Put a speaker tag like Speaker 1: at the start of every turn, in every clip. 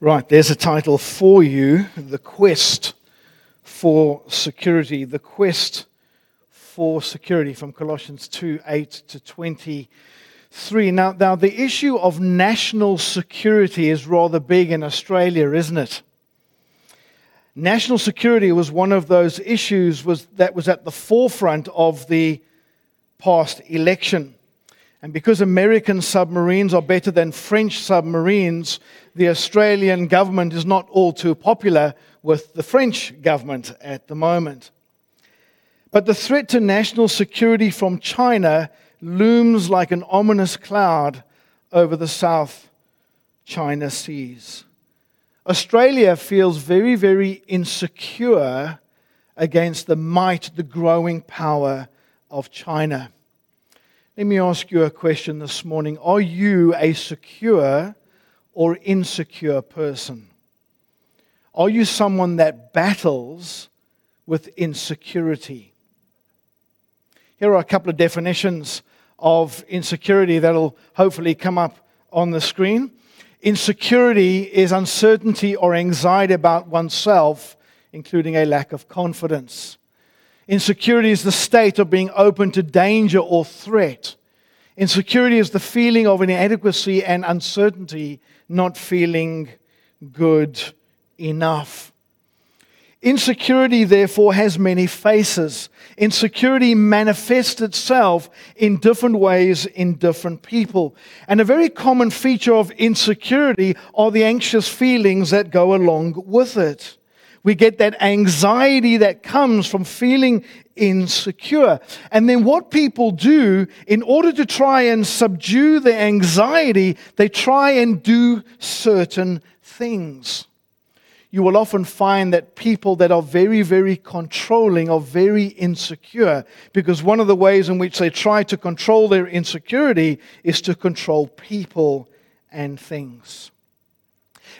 Speaker 1: Right, there's a title for you The Quest for Security. The Quest for Security from Colossians 2 8 to 23. Now, now, the issue of national security is rather big in Australia, isn't it? National security was one of those issues was, that was at the forefront of the past election. And because American submarines are better than French submarines, the Australian government is not all too popular with the French government at the moment. But the threat to national security from China looms like an ominous cloud over the South China Seas. Australia feels very, very insecure against the might, the growing power of China. Let me ask you a question this morning. Are you a secure or insecure person? Are you someone that battles with insecurity? Here are a couple of definitions of insecurity that'll hopefully come up on the screen. Insecurity is uncertainty or anxiety about oneself, including a lack of confidence. Insecurity is the state of being open to danger or threat. Insecurity is the feeling of inadequacy and uncertainty, not feeling good enough. Insecurity, therefore, has many faces. Insecurity manifests itself in different ways in different people. And a very common feature of insecurity are the anxious feelings that go along with it. We get that anxiety that comes from feeling insecure. And then what people do in order to try and subdue the anxiety, they try and do certain things. You will often find that people that are very, very controlling are very insecure because one of the ways in which they try to control their insecurity is to control people and things.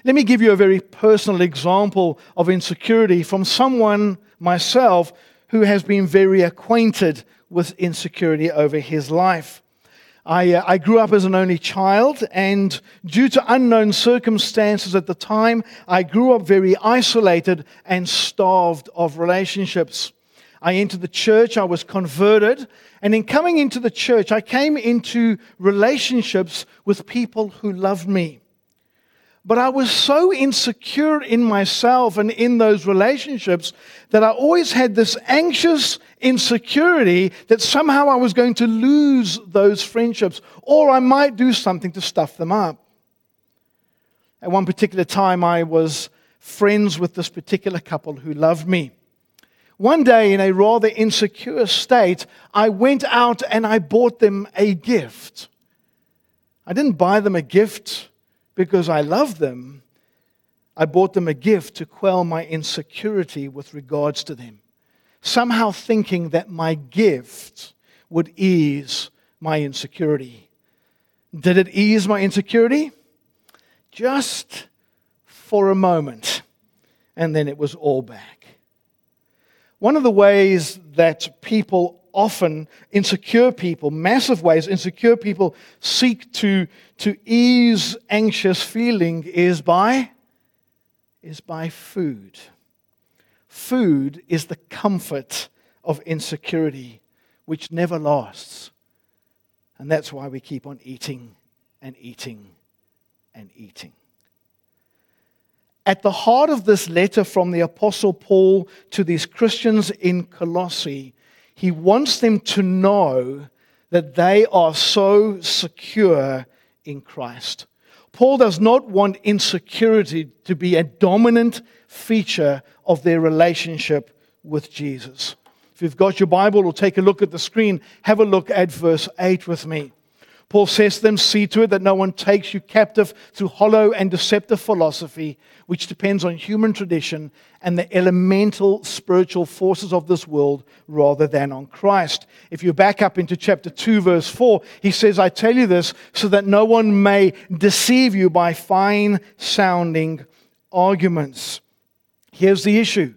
Speaker 1: Let me give you a very personal example of insecurity from someone, myself, who has been very acquainted with insecurity over his life. I, uh, I, grew up as an only child, and due to unknown circumstances at the time, I grew up very isolated and starved of relationships. I entered the church, I was converted, and in coming into the church, I came into relationships with people who loved me. But I was so insecure in myself and in those relationships that I always had this anxious insecurity that somehow I was going to lose those friendships or I might do something to stuff them up. At one particular time, I was friends with this particular couple who loved me. One day, in a rather insecure state, I went out and I bought them a gift. I didn't buy them a gift because I love them, I bought them a gift to quell my insecurity with regards to them. Somehow thinking that my gift would ease my insecurity. Did it ease my insecurity? Just for a moment. And then it was all back. One of the ways that people often insecure people, massive ways insecure people seek to, to ease anxious feeling is by is by food. Food is the comfort of insecurity which never lasts. And that's why we keep on eating and eating and eating. At the heart of this letter from the Apostle Paul to these Christians in Colossae he wants them to know that they are so secure in Christ. Paul does not want insecurity to be a dominant feature of their relationship with Jesus. If you've got your Bible or take a look at the screen, have a look at verse 8 with me. Paul says to them, See to it that no one takes you captive through hollow and deceptive philosophy, which depends on human tradition and the elemental spiritual forces of this world rather than on Christ. If you back up into chapter 2, verse 4, he says, I tell you this so that no one may deceive you by fine sounding arguments. Here's the issue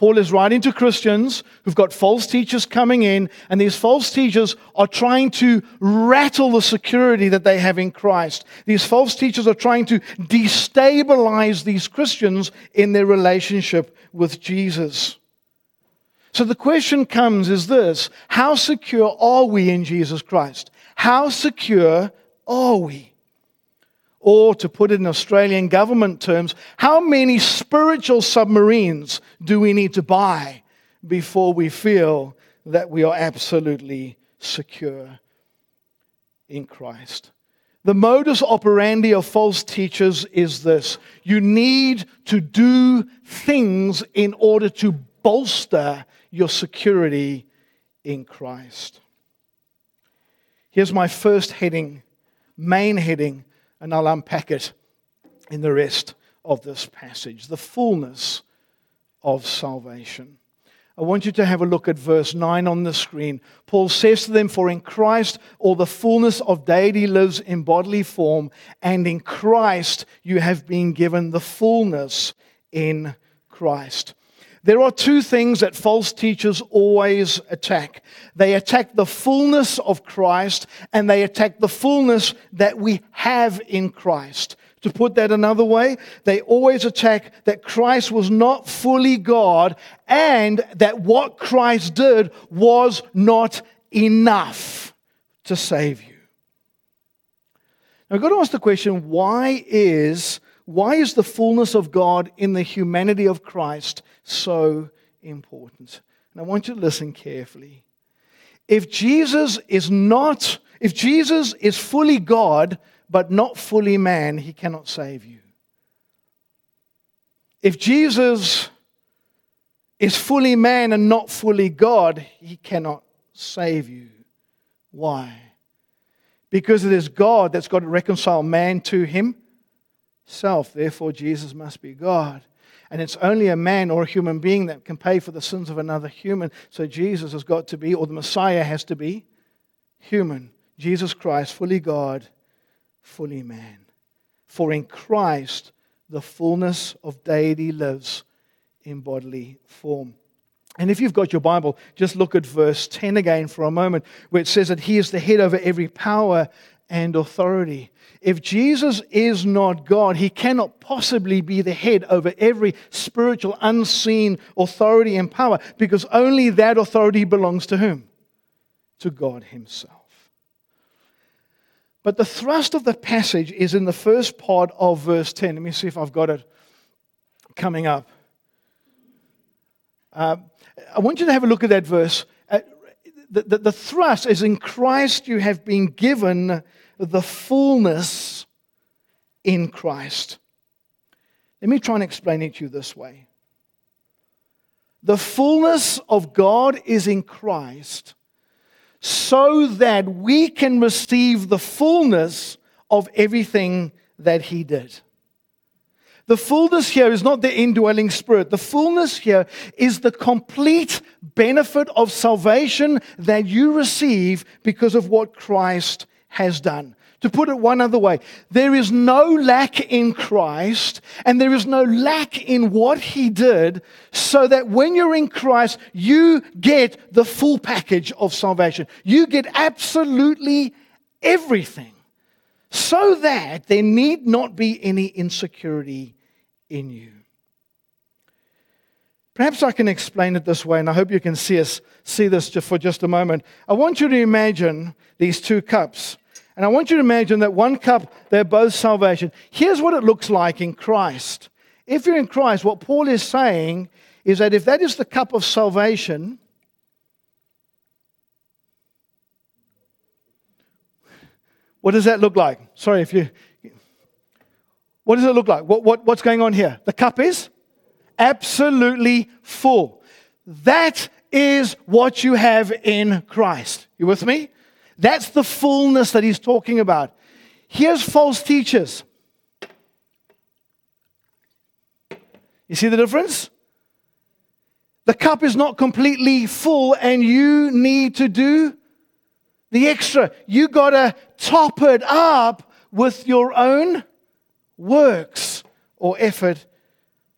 Speaker 1: Paul is writing to Christians who've got false teachers coming in, and these false teachers are trying to rattle the security that they have in Christ. These false teachers are trying to destabilize these Christians in their relationship with Jesus. So the question comes is this How secure are we in Jesus Christ? How secure are we? Or, to put it in Australian government terms, how many spiritual submarines do we need to buy before we feel that we are absolutely secure in Christ? The modus operandi of false teachers is this you need to do things in order to bolster your security in Christ. Here's my first heading, main heading and I'll unpack it in the rest of this passage the fullness of salvation. I want you to have a look at verse 9 on the screen. Paul says to them, For in Christ all the fullness of deity lives in bodily form, and in Christ you have been given the fullness in Christ. There are two things that false teachers always attack they attack the fullness of Christ, and they attack the fullness that we have in Christ. To put that another way, they always attack that Christ was not fully God and that what Christ did was not enough to save you. Now, I've got to ask the question why is why is the fullness of God in the humanity of Christ so important? And I want you to listen carefully. If Jesus is not, if Jesus is fully God but not fully man, he cannot save you. If Jesus is fully man and not fully God, he cannot save you. Why? Because it is God that's got to reconcile man to him self. Therefore, Jesus must be God. And it's only a man or a human being that can pay for the sins of another human. So Jesus has got to be, or the Messiah has to be, human. Jesus Christ, fully God, fully man. For in Christ, the fullness of deity lives in bodily form. And if you've got your Bible, just look at verse 10 again for a moment, where it says that He is the head over every power and authority. If Jesus is not God, he cannot possibly be the head over every spiritual, unseen authority and power because only that authority belongs to whom? To God Himself. But the thrust of the passage is in the first part of verse 10. Let me see if I've got it coming up. Uh, I want you to have a look at that verse. Uh, the, the, the thrust is in Christ you have been given the fullness in Christ. Let me try and explain it to you this way. The fullness of God is in Christ so that we can receive the fullness of everything that He did. The fullness here is not the indwelling spirit. The fullness here is the complete benefit of salvation that you receive because of what Christ has done. To put it one other way, there is no lack in Christ and there is no lack in what he did, so that when you're in Christ, you get the full package of salvation. You get absolutely everything, so that there need not be any insecurity in you. Perhaps I can explain it this way, and I hope you can see us see this for just a moment. I want you to imagine these two cups. And I want you to imagine that one cup, they're both salvation. Here's what it looks like in Christ. If you're in Christ, what Paul is saying is that if that is the cup of salvation, what does that look like? Sorry if you. What does it look like? What, what, what's going on here? The cup is absolutely full. That is what you have in Christ. You with me? That's the fullness that he's talking about. Here's false teachers. You see the difference? The cup is not completely full, and you need to do the extra. You got to top it up with your own works or effort,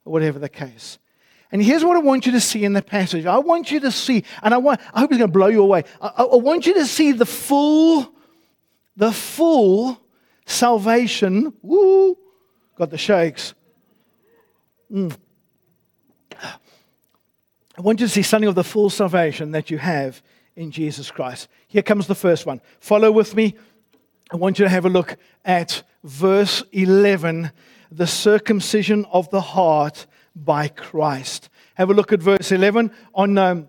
Speaker 1: or whatever the case. And here's what I want you to see in the passage. I want you to see, and I, want, I hope it's going to blow you away. I, I want you to see the full, the full salvation. Woo! Got the shakes. Mm. I want you to see something of the full salvation that you have in Jesus Christ. Here comes the first one. Follow with me. I want you to have a look at verse 11 the circumcision of the heart by Christ. Have a look at verse 11 on, um,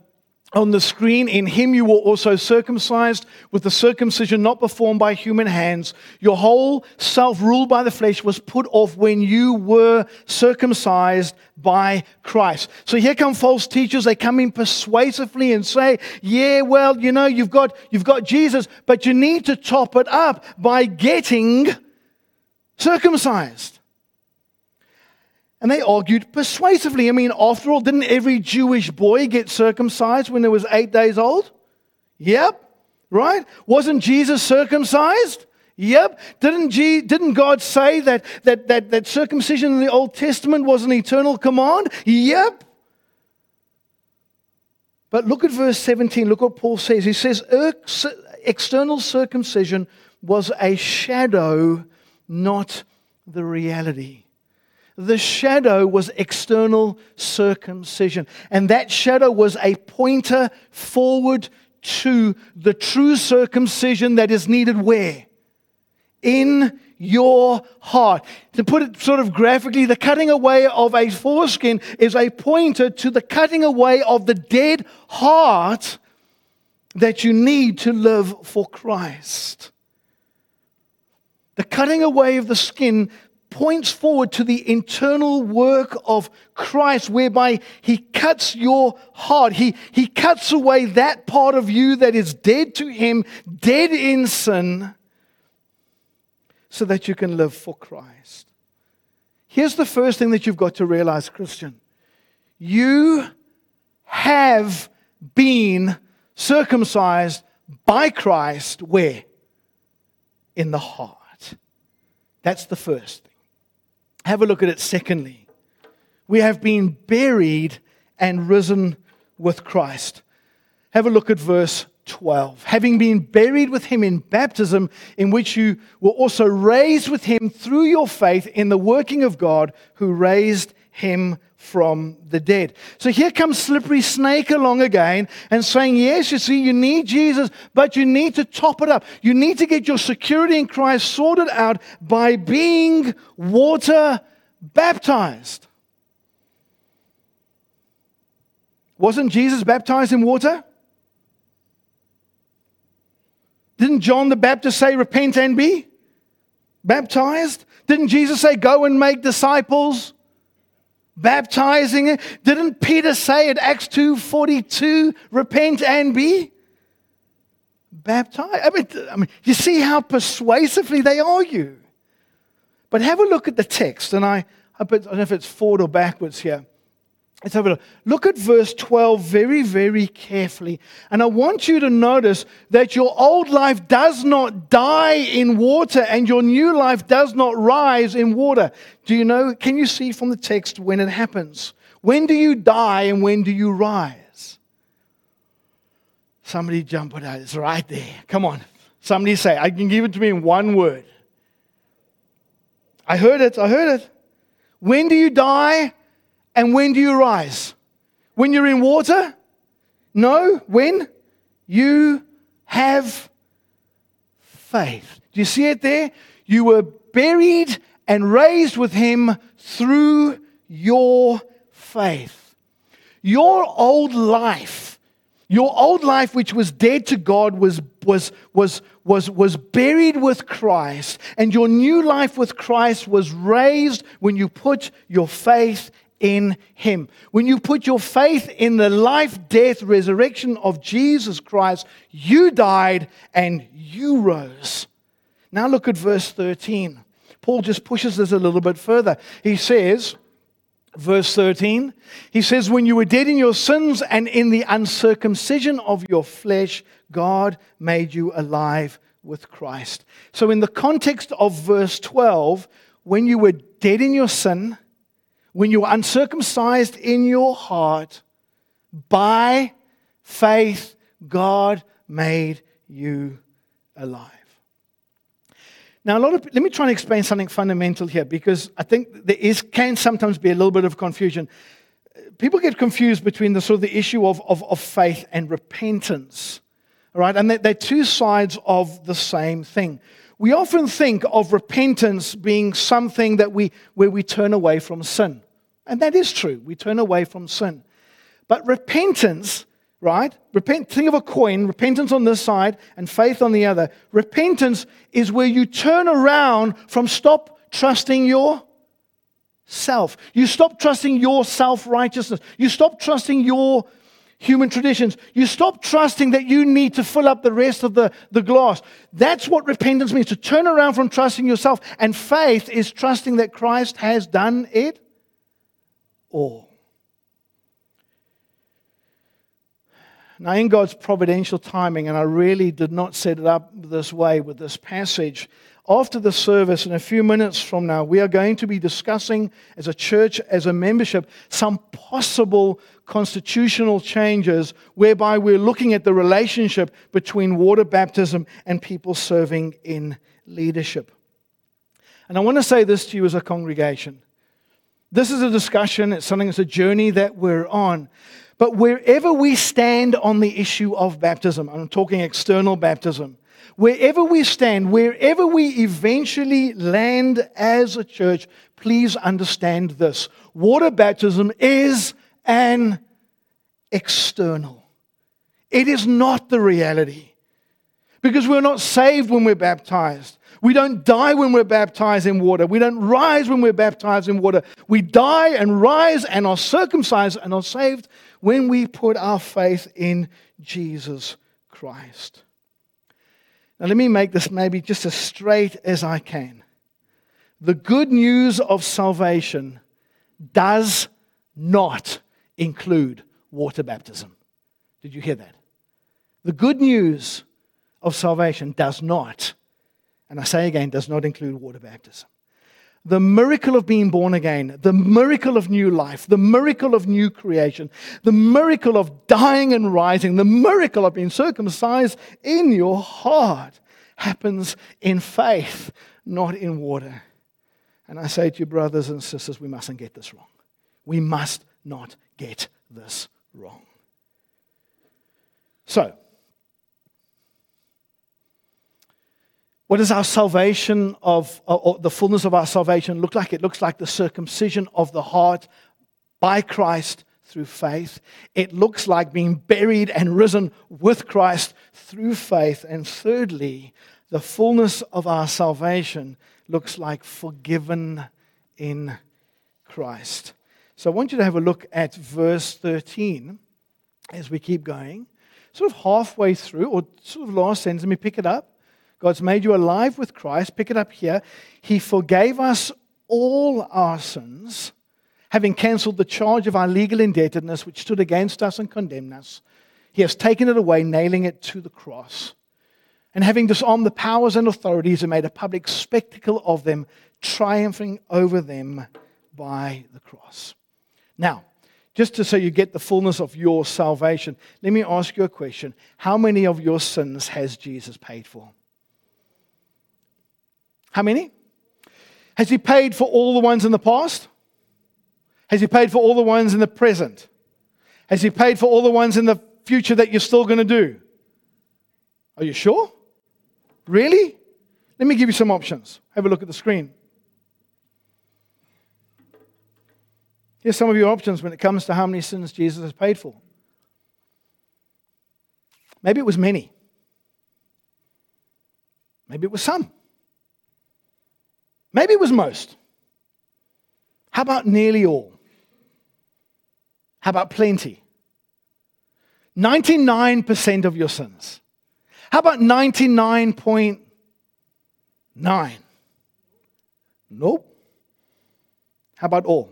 Speaker 1: on the screen. In him you were also circumcised with the circumcision not performed by human hands. Your whole self ruled by the flesh was put off when you were circumcised by Christ. So here come false teachers. They come in persuasively and say, yeah, well, you know, you've got, you've got Jesus, but you need to top it up by getting circumcised. And they argued persuasively. I mean, after all, didn't every Jewish boy get circumcised when he was eight days old? Yep, right? Wasn't Jesus circumcised? Yep. Didn't, G, didn't God say that, that, that, that circumcision in the Old Testament was an eternal command? Yep. But look at verse 17. Look what Paul says. He says, external circumcision was a shadow, not the reality. The shadow was external circumcision. And that shadow was a pointer forward to the true circumcision that is needed where? In your heart. To put it sort of graphically, the cutting away of a foreskin is a pointer to the cutting away of the dead heart that you need to live for Christ. The cutting away of the skin points forward to the internal work of Christ, whereby He cuts your heart. He, he cuts away that part of you that is dead to Him, dead in sin, so that you can live for Christ. Here's the first thing that you've got to realize, Christian. You have been circumcised by Christ where? In the heart. That's the first thing. Have a look at it secondly. We have been buried and risen with Christ. Have a look at verse 12. Having been buried with him in baptism, in which you were also raised with him through your faith in the working of God who raised him from the dead. So here comes Slippery Snake along again and saying, Yes, you see, you need Jesus, but you need to top it up. You need to get your security in Christ sorted out by being water baptized. Wasn't Jesus baptized in water? Didn't John the Baptist say, Repent and be baptized? Didn't Jesus say, Go and make disciples? Baptizing it. Didn't Peter say at Acts 2:42, repent and be baptized? I mean, I mean, you see how persuasively they argue. But have a look at the text, and I, I don't know if it's forward or backwards here. Let's have a look. Look at verse 12 very, very carefully. And I want you to notice that your old life does not die in water and your new life does not rise in water. Do you know? Can you see from the text when it happens? When do you die and when do you rise? Somebody jump it out. It's right there. Come on. Somebody say, I can give it to me in one word. I heard it. I heard it. When do you die and when do you rise? When you're in water? No. When? You have faith. Do you see it there? You were buried and raised with him through your faith. Your old life, your old life, which was dead to God, was, was, was, was, was buried with Christ, and your new life with Christ was raised when you put your faith in Him. When you put your faith in the life, death, resurrection of Jesus Christ, you died and you rose. Now look at verse 13. Paul just pushes this a little bit further. He says, verse 13, he says, When you were dead in your sins and in the uncircumcision of your flesh, God made you alive with Christ. So, in the context of verse 12, when you were dead in your sin, when you are uncircumcised in your heart, by faith, God made you alive. Now, a lot of let me try and explain something fundamental here because I think there is can sometimes be a little bit of confusion. People get confused between the sort of the issue of, of, of faith and repentance. All right, and they're, they're two sides of the same thing. We often think of repentance being something that we where we turn away from sin. And that is true. We turn away from sin. But repentance right? Repent, think of a coin, repentance on this side and faith on the other. Repentance is where you turn around from stop trusting your self. You stop trusting your self righteousness. You stop trusting your human traditions. You stop trusting that you need to fill up the rest of the, the glass. That's what repentance means to turn around from trusting yourself. And faith is trusting that Christ has done it all. Now, in God's providential timing, and I really did not set it up this way with this passage, after the service, in a few minutes from now, we are going to be discussing as a church, as a membership, some possible constitutional changes whereby we're looking at the relationship between water baptism and people serving in leadership. And I want to say this to you as a congregation. This is a discussion, it's something, it's a journey that we're on. But wherever we stand on the issue of baptism, I'm talking external baptism, wherever we stand, wherever we eventually land as a church, please understand this. Water baptism is an external, it is not the reality. Because we're not saved when we're baptized. We don't die when we're baptized in water. We don't rise when we're baptized in water. We die and rise and are circumcised and are saved when we put our faith in Jesus Christ. Now, let me make this maybe just as straight as I can. The good news of salvation does not include water baptism. Did you hear that? The good news of salvation does not and I say again, does not include water baptism. The miracle of being born again, the miracle of new life, the miracle of new creation, the miracle of dying and rising, the miracle of being circumcised in your heart happens in faith, not in water. And I say to you, brothers and sisters, we mustn't get this wrong. We must not get this wrong. So, What does our salvation of, uh, or the fullness of our salvation look like? It looks like the circumcision of the heart by Christ through faith. It looks like being buried and risen with Christ through faith. And thirdly, the fullness of our salvation looks like forgiven in Christ. So I want you to have a look at verse 13 as we keep going. Sort of halfway through, or sort of last sentence, let me pick it up. God's made you alive with Christ. Pick it up here. He forgave us all our sins, having cancelled the charge of our legal indebtedness which stood against us and condemned us. He has taken it away, nailing it to the cross. And having disarmed the powers and authorities and made a public spectacle of them, triumphing over them by the cross. Now, just to so you get the fullness of your salvation, let me ask you a question. How many of your sins has Jesus paid for? How many? Has he paid for all the ones in the past? Has he paid for all the ones in the present? Has he paid for all the ones in the future that you're still going to do? Are you sure? Really? Let me give you some options. Have a look at the screen. Here's some of your options when it comes to how many sins Jesus has paid for. Maybe it was many. Maybe it was some. Maybe it was most. How about nearly all? How about plenty? 99% of your sins. How about 99.9? Nope. How about all?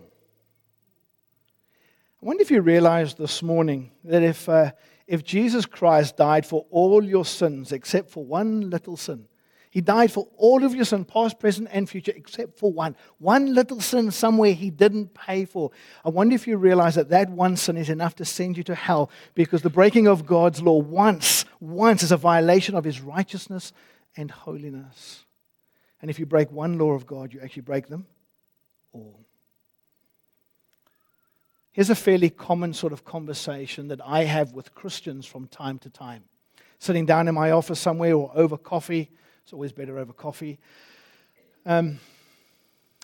Speaker 1: I wonder if you realize this morning that if, uh, if Jesus Christ died for all your sins except for one little sin, He died for all of your sin, past, present, and future, except for one. One little sin somewhere he didn't pay for. I wonder if you realize that that one sin is enough to send you to hell because the breaking of God's law once, once is a violation of his righteousness and holiness. And if you break one law of God, you actually break them all. Here's a fairly common sort of conversation that I have with Christians from time to time. Sitting down in my office somewhere or over coffee it's always better over coffee. Um,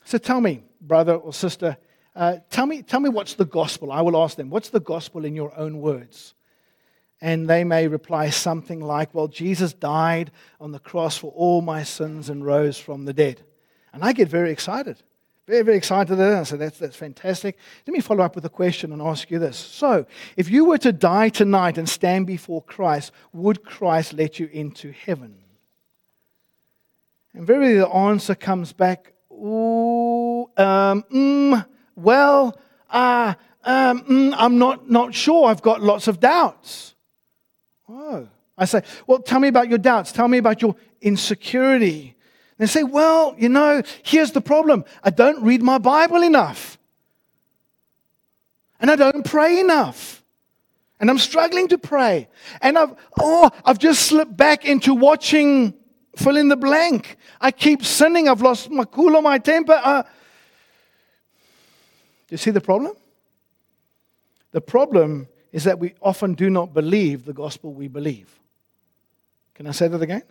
Speaker 1: so tell me, brother or sister, uh, tell, me, tell me what's the gospel. I will ask them, what's the gospel in your own words? And they may reply something like, Well, Jesus died on the cross for all my sins and rose from the dead. And I get very excited. Very, very excited that. So that's, that's fantastic. Let me follow up with a question and ask you this. So, if you were to die tonight and stand before Christ, would Christ let you into heaven? And very the answer comes back, ooh, um, mm, well, uh, um, mm, I'm not, not sure. I've got lots of doubts. Oh. I say, well, tell me about your doubts. Tell me about your insecurity. They say, well, you know, here's the problem. I don't read my Bible enough. And I don't pray enough. And I'm struggling to pray. And I've, oh, I've just slipped back into watching fill in the blank. I keep sinning. I've lost my cool or my temper. Do you see the problem? The problem is that we often do not believe the gospel we believe. Can I say that again?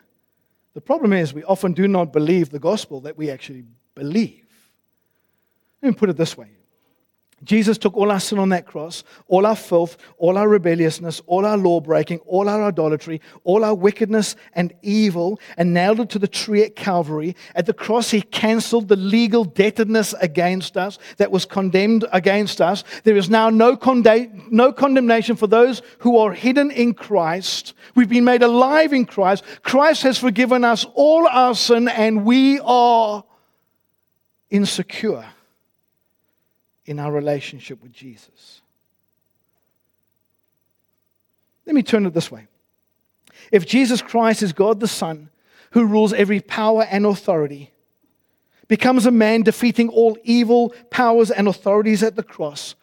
Speaker 1: The problem is we often do not believe the gospel that we actually believe. Let me put it this way Jesus took all our sin on that cross, all our filth, all our rebelliousness, all our law breaking, all our idolatry, all our wickedness and evil, and nailed it to the tree at Calvary. At the cross, he canceled the legal debtedness against us that was condemned against us. There is now no, conda- no condemnation for those who are hidden in Christ. We've been made alive in Christ. Christ has forgiven us all our sin, and we are insecure in our relationship with Jesus. Let me turn it this way. If Jesus Christ is God the Son, who rules every power and authority, becomes a man defeating all evil powers and authorities at the cross,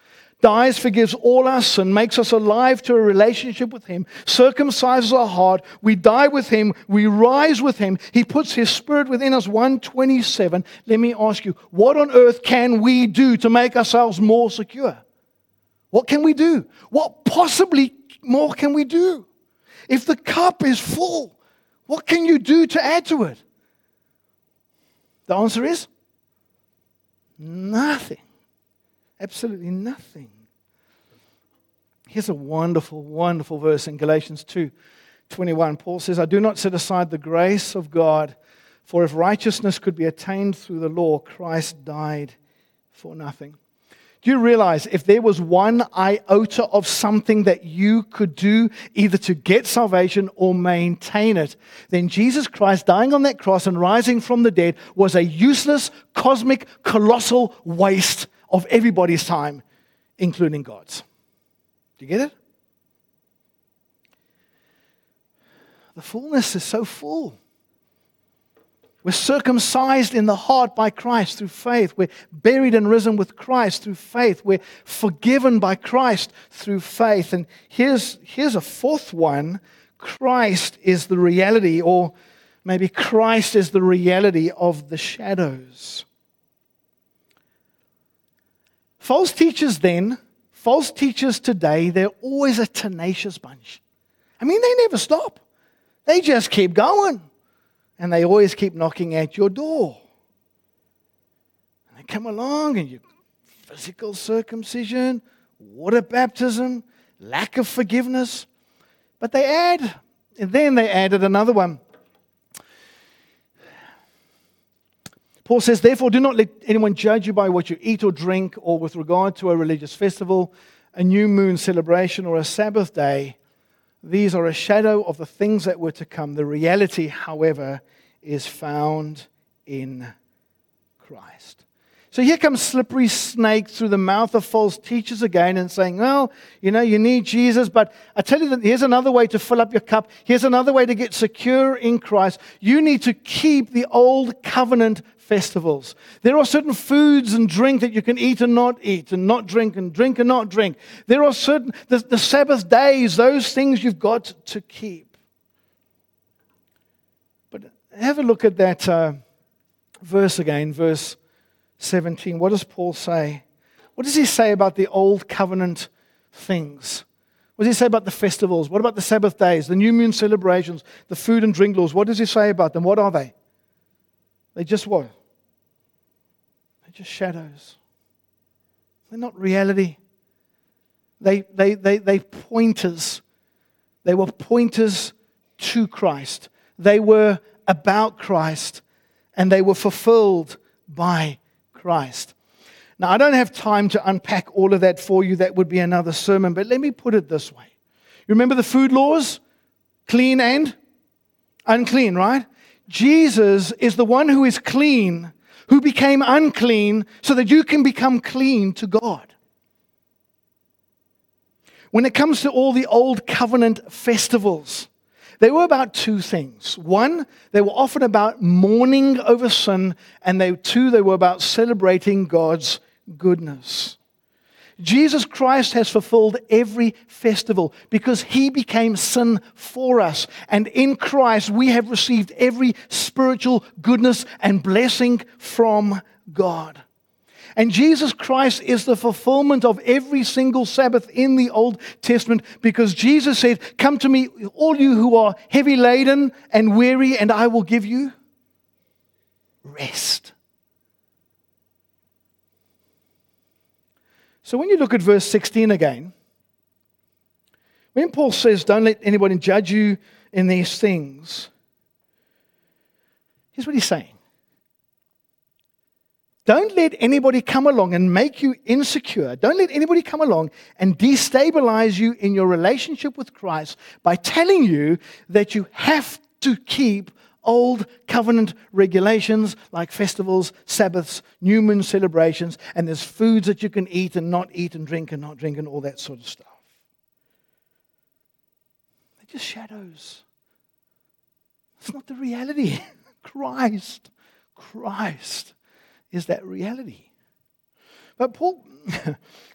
Speaker 1: dies, forgives all our sin, makes us alive to a relationship with Him, circumcises our heart. We die with Him, we rise with Him. He puts His Spirit within us. 127. Let me ask you, what on earth can we do to make ourselves more secure? What can we do? What possibly more can we do? If the cup is full, what can you do to add to it? The answer is nothing. Absolutely nothing. Here's a wonderful, wonderful verse in Galatians 2 21. Paul says, I do not set aside the grace of God, for if righteousness could be attained through the law, Christ died for nothing. Do you realize if there was one iota of something that you could do either to get salvation or maintain it, then Jesus Christ dying on that cross and rising from the dead was a useless, cosmic, colossal waste of everybody's time, including God's. Do you get it? The fullness is so full. We're circumcised in the heart by Christ through faith. We're buried and risen with Christ through faith. We're forgiven by Christ through faith. And here's, here's a fourth one Christ is the reality, or maybe Christ is the reality of the shadows. False teachers then false teachers today, they're always a tenacious bunch. I mean, they never stop, they just keep going. And they always keep knocking at your door. And they come along and you physical circumcision, water baptism, lack of forgiveness. But they add, and then they added another one Paul says, Therefore, do not let anyone judge you by what you eat or drink, or with regard to a religious festival, a new moon celebration, or a Sabbath day. These are a shadow of the things that were to come. The reality, however, is found in Christ. So here comes slippery snake through the mouth of false teachers again and saying, well, you know, you need Jesus, but I tell you that here's another way to fill up your cup. Here's another way to get secure in Christ. You need to keep the old covenant festivals. There are certain foods and drink that you can eat and not eat, and not drink and drink and not drink. There are certain, the, the Sabbath days, those things you've got to keep. But have a look at that uh, verse again, verse 17. What does Paul say? What does he say about the old covenant things? What does he say about the festivals? What about the Sabbath days, the new moon celebrations, the food and drink laws? What does he say about them? What are they? They just what? They're just shadows. They're not reality. They, they, they, they pointers. They were pointers to Christ. They were about Christ, and they were fulfilled by Christ. Now, I don't have time to unpack all of that for you. That would be another sermon, but let me put it this way. You remember the food laws? Clean and unclean, right? Jesus is the one who is clean, who became unclean, so that you can become clean to God. When it comes to all the old covenant festivals, they were about two things. One, they were often about mourning over sin, and they, two, they were about celebrating God's goodness. Jesus Christ has fulfilled every festival because he became sin for us. And in Christ, we have received every spiritual goodness and blessing from God. And Jesus Christ is the fulfillment of every single Sabbath in the Old Testament because Jesus said, Come to me, all you who are heavy laden and weary, and I will give you rest. So when you look at verse 16 again, when Paul says, Don't let anybody judge you in these things, here's what he's saying don't let anybody come along and make you insecure. Don't let anybody come along and destabilize you in your relationship with Christ by telling you that you have to keep old covenant regulations like festivals, Sabbaths, new moon celebrations, and there's foods that you can eat and not eat and drink and not drink and all that sort of stuff. They're just shadows. It's not the reality. Christ, Christ is that reality. But Paul,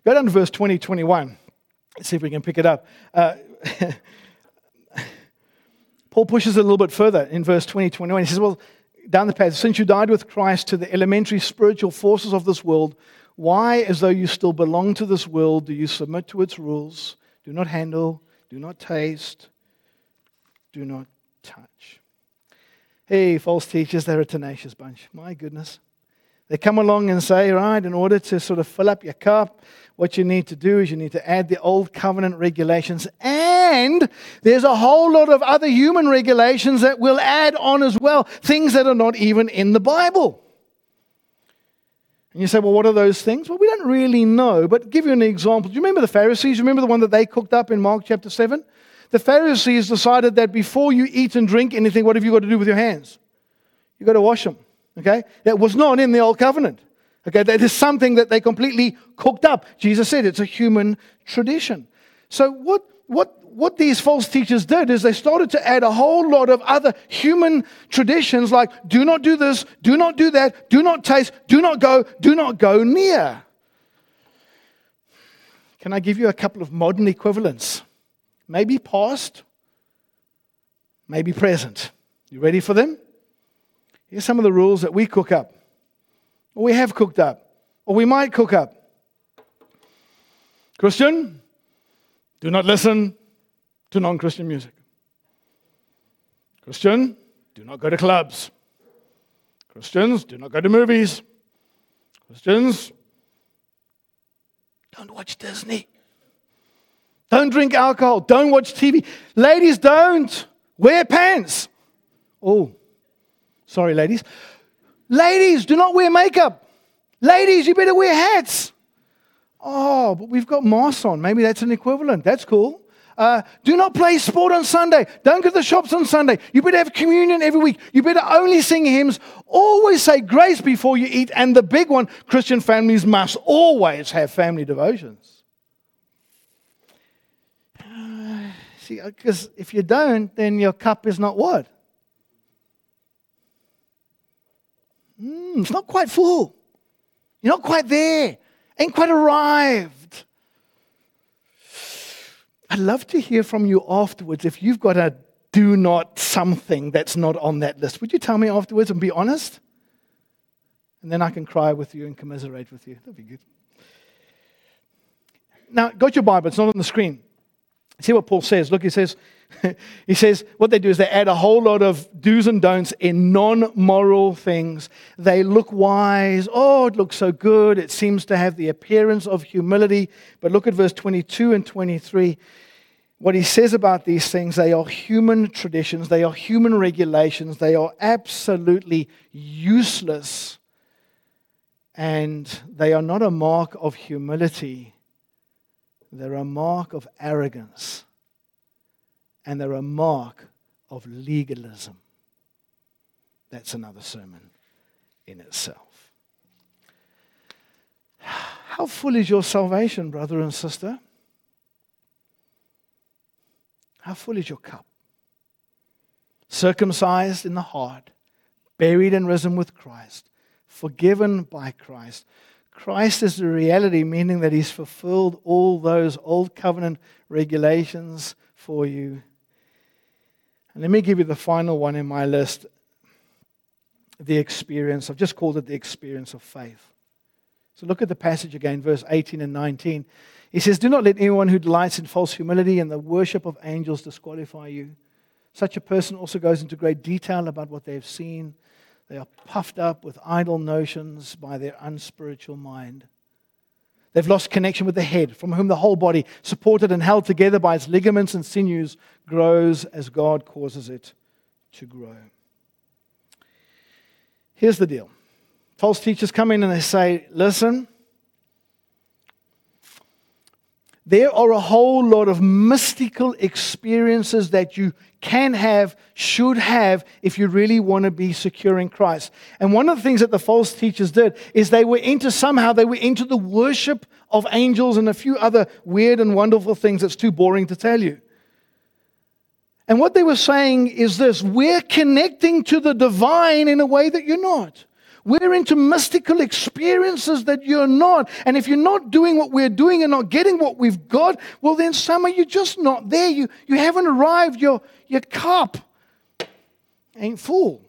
Speaker 1: go down to verse 20, 21. Let's see if we can pick it up. Uh, Paul pushes it a little bit further in verse 20, 21. He says, Well, down the path, since you died with Christ to the elementary spiritual forces of this world, why, as though you still belong to this world, do you submit to its rules? Do not handle, do not taste, do not touch. Hey, false teachers, they're a tenacious bunch. My goodness. They come along and say, right, in order to sort of fill up your cup, what you need to do is you need to add the old covenant regulations. And there's a whole lot of other human regulations that will add on as well, things that are not even in the Bible. And you say, well, what are those things? Well, we don't really know, but give you an example. Do you remember the Pharisees? You remember the one that they cooked up in Mark chapter 7? The Pharisees decided that before you eat and drink anything, what have you got to do with your hands? You've got to wash them. Okay? That was not in the old covenant. Okay? That is something that they completely cooked up. Jesus said it's a human tradition. So what what what these false teachers did is they started to add a whole lot of other human traditions like do not do this, do not do that, do not taste, do not go, do not go near. Can I give you a couple of modern equivalents? Maybe past, maybe present. You ready for them? Here's some of the rules that we cook up, or we have cooked up, or we might cook up. Christian, do not listen to non Christian music. Christian, do not go to clubs. Christians, do not go to movies. Christians, don't watch Disney. Don't drink alcohol. Don't watch TV. Ladies, don't wear pants. Oh, Sorry, ladies. Ladies, do not wear makeup. Ladies, you better wear hats. Oh, but we've got masks on. Maybe that's an equivalent. That's cool. Uh, do not play sport on Sunday. Don't go to the shops on Sunday. You better have communion every week. You better only sing hymns. Always say grace before you eat. And the big one Christian families must always have family devotions. Uh, see, because if you don't, then your cup is not what? Mm, it's not quite full. You're not quite there. Ain't quite arrived. I'd love to hear from you afterwards if you've got a do not something that's not on that list. Would you tell me afterwards and be honest? And then I can cry with you and commiserate with you. That'd be good. Now, got your Bible, it's not on the screen. See what Paul says. Look, he says, he says what they do is they add a whole lot of do's and don'ts in non moral things. They look wise. Oh, it looks so good. It seems to have the appearance of humility. But look at verse 22 and 23. What he says about these things, they are human traditions, they are human regulations, they are absolutely useless, and they are not a mark of humility, they're a mark of arrogance and they're a mark of legalism. That's another sermon in itself. How full is your salvation, brother and sister? How full is your cup? Circumcised in the heart, buried and risen with Christ, forgiven by Christ. Christ is the reality, meaning that He's fulfilled all those old covenant regulations for you and let me give you the final one in my list the experience. I've just called it the experience of faith. So look at the passage again, verse 18 and 19. He says, Do not let anyone who delights in false humility and the worship of angels disqualify you. Such a person also goes into great detail about what they've seen. They are puffed up with idle notions by their unspiritual mind. They've lost connection with the head, from whom the whole body, supported and held together by its ligaments and sinews, grows as God causes it to grow. Here's the deal false teachers come in and they say, Listen, there are a whole lot of mystical experiences that you can have, should have, if you really want to be secure in Christ. And one of the things that the false teachers did is they were into somehow, they were into the worship of angels and a few other weird and wonderful things that's too boring to tell you. And what they were saying is this we're connecting to the divine in a way that you're not. We're into mystical experiences that you're not. And if you're not doing what we're doing and not getting what we've got, well, then somehow you're just not there. You, you haven't arrived. Your, your cup ain't full.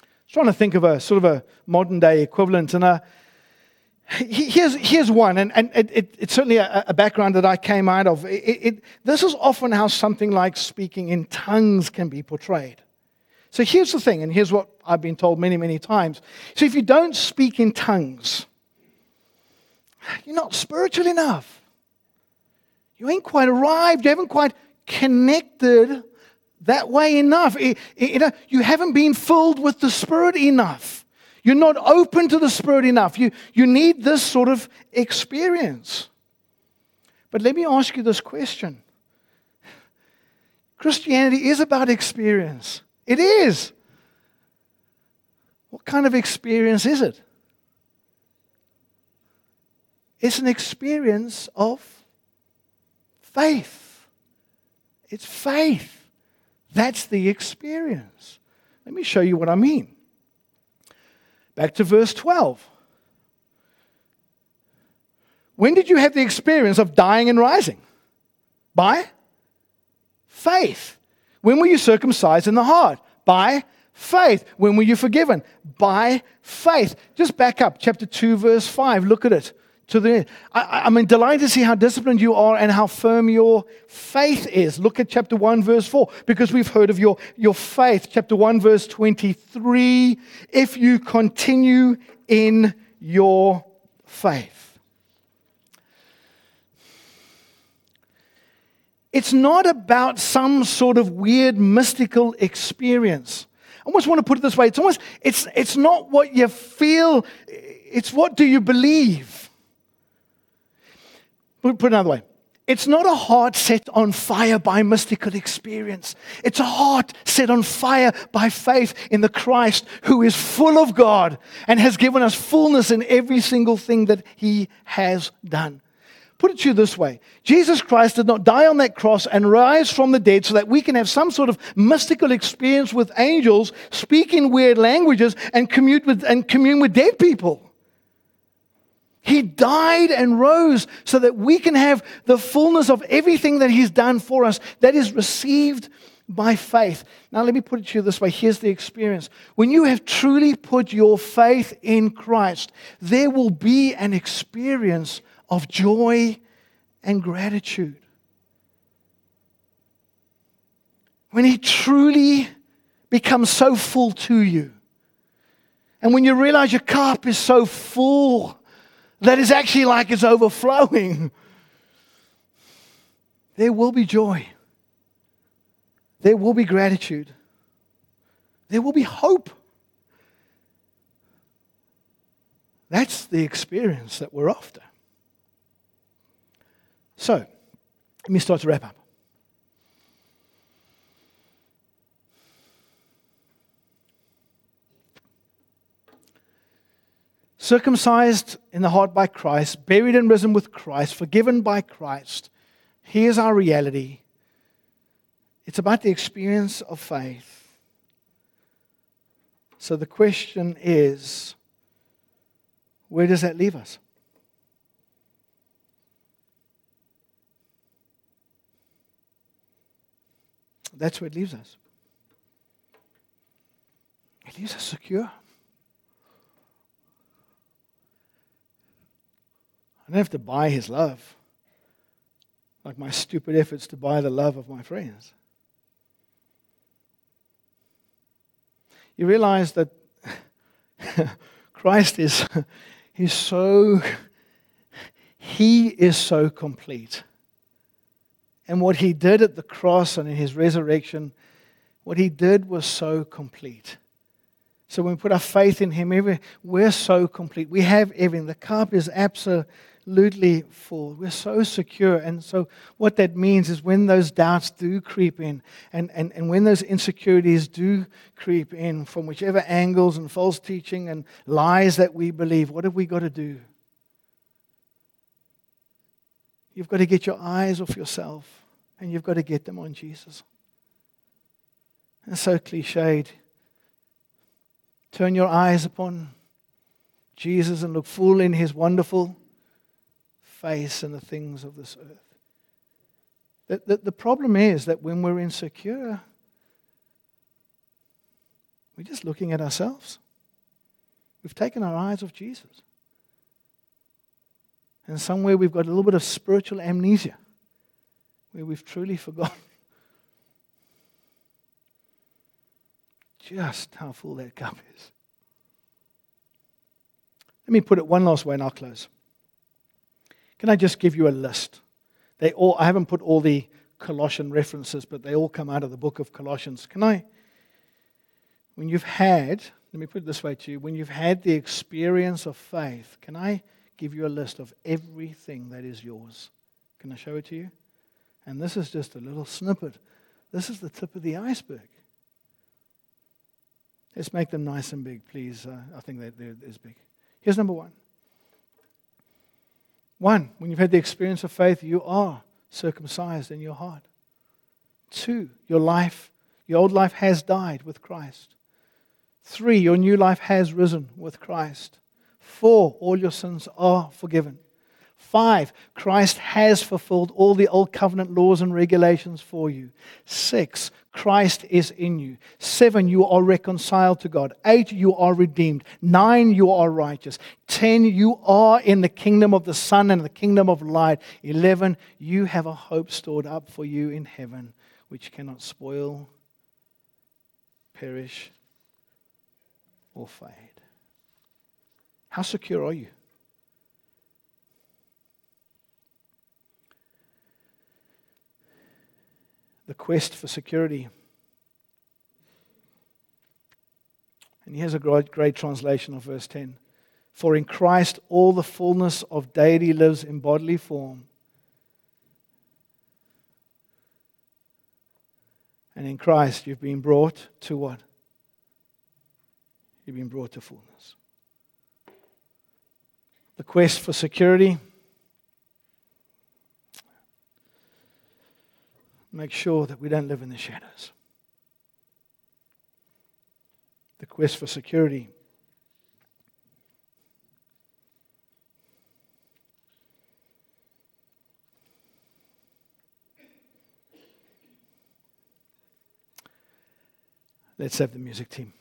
Speaker 1: I was trying to think of a sort of a modern day equivalent. And uh, a, Here's, here's one, and, and it, it, it's certainly a, a, background that I came out of. It, this is often how something like speaking in tongues can be portrayed. So here's the thing, and here's what I've been told many, many times. So if you don't speak in tongues, you're not spiritual enough. You ain't quite arrived. You haven't quite connected that way enough. you haven't been filled with the Spirit enough. You're not open to the Spirit enough. You, you need this sort of experience. But let me ask you this question Christianity is about experience. It is. What kind of experience is it? It's an experience of faith. It's faith. That's the experience. Let me show you what I mean. Back to verse 12. When did you have the experience of dying and rising? By faith. When were you circumcised in the heart? By faith. When were you forgiven? By faith. Just back up, chapter 2, verse 5. Look at it. To the, I, I'm delighted to see how disciplined you are and how firm your faith is. Look at chapter 1, verse 4, because we've heard of your, your faith. Chapter 1, verse 23. If you continue in your faith. It's not about some sort of weird mystical experience. I almost want to put it this way. It's almost, it's, it's not what you feel, it's what do you believe. Put it another way. It's not a heart set on fire by mystical experience. It's a heart set on fire by faith in the Christ who is full of God and has given us fullness in every single thing that he has done. Put it to you this way Jesus Christ did not die on that cross and rise from the dead so that we can have some sort of mystical experience with angels, speak in weird languages, and commute with, and commune with dead people. He died and rose so that we can have the fullness of everything that He's done for us that is received by faith. Now, let me put it to you this way here's the experience. When you have truly put your faith in Christ, there will be an experience of joy and gratitude. When He truly becomes so full to you, and when you realize your cup is so full that it's actually like it's overflowing, there will be joy. There will be gratitude. There will be hope. That's the experience that we're after. So, let me start to wrap up. circumcised in the heart by Christ, buried and risen with Christ, forgiven by Christ. Here's our reality it's about the experience of faith. So the question is where does that leave us? That's where it leaves us. It leaves us secure. I don't have to buy his love, like my stupid efforts to buy the love of my friends. You realize that Christ is he's so he is so complete. And what he did at the cross and in his resurrection, what he did was so complete. So when we put our faith in him, we're so complete. We have everything. The cup is absolutely full. We're so secure. And so, what that means is when those doubts do creep in, and, and, and when those insecurities do creep in from whichever angles and false teaching and lies that we believe, what have we got to do? You've got to get your eyes off yourself and you've got to get them on Jesus. And so cliched. Turn your eyes upon Jesus and look full in his wonderful face and the things of this earth. The, the, the problem is that when we're insecure, we're just looking at ourselves. We've taken our eyes off Jesus. And somewhere we've got a little bit of spiritual amnesia where we've truly forgotten just how full that cup is. Let me put it one last way and I'll close. Can I just give you a list? They all, I haven't put all the Colossian references, but they all come out of the book of Colossians. Can I? When you've had, let me put it this way to you, when you've had the experience of faith, can I give you a list of everything that is yours? Can I show it to you? And this is just a little snippet. This is the tip of the iceberg. Let's make them nice and big, please. Uh, I think they're, they're as big. Here's number one one, when you've had the experience of faith, you are circumcised in your heart. Two, your life, your old life has died with Christ. Three, your new life has risen with Christ. Four, all your sins are forgiven. Five, Christ has fulfilled all the old covenant laws and regulations for you. Six, Christ is in you. Seven, you are reconciled to God. Eight, you are redeemed. Nine, you are righteous. Ten, you are in the kingdom of the Son and the kingdom of light. Eleven, you have a hope stored up for you in heaven, which cannot spoil, perish, or fade. How secure are you? the quest for security. And here's a great, great translation of verse 10 For in Christ all the fullness of deity lives in bodily form. And in Christ, you've been brought to what? You've been brought to fullness. The quest for security Make sure that we don't live in the shadows. The quest for security. Let's have the music team.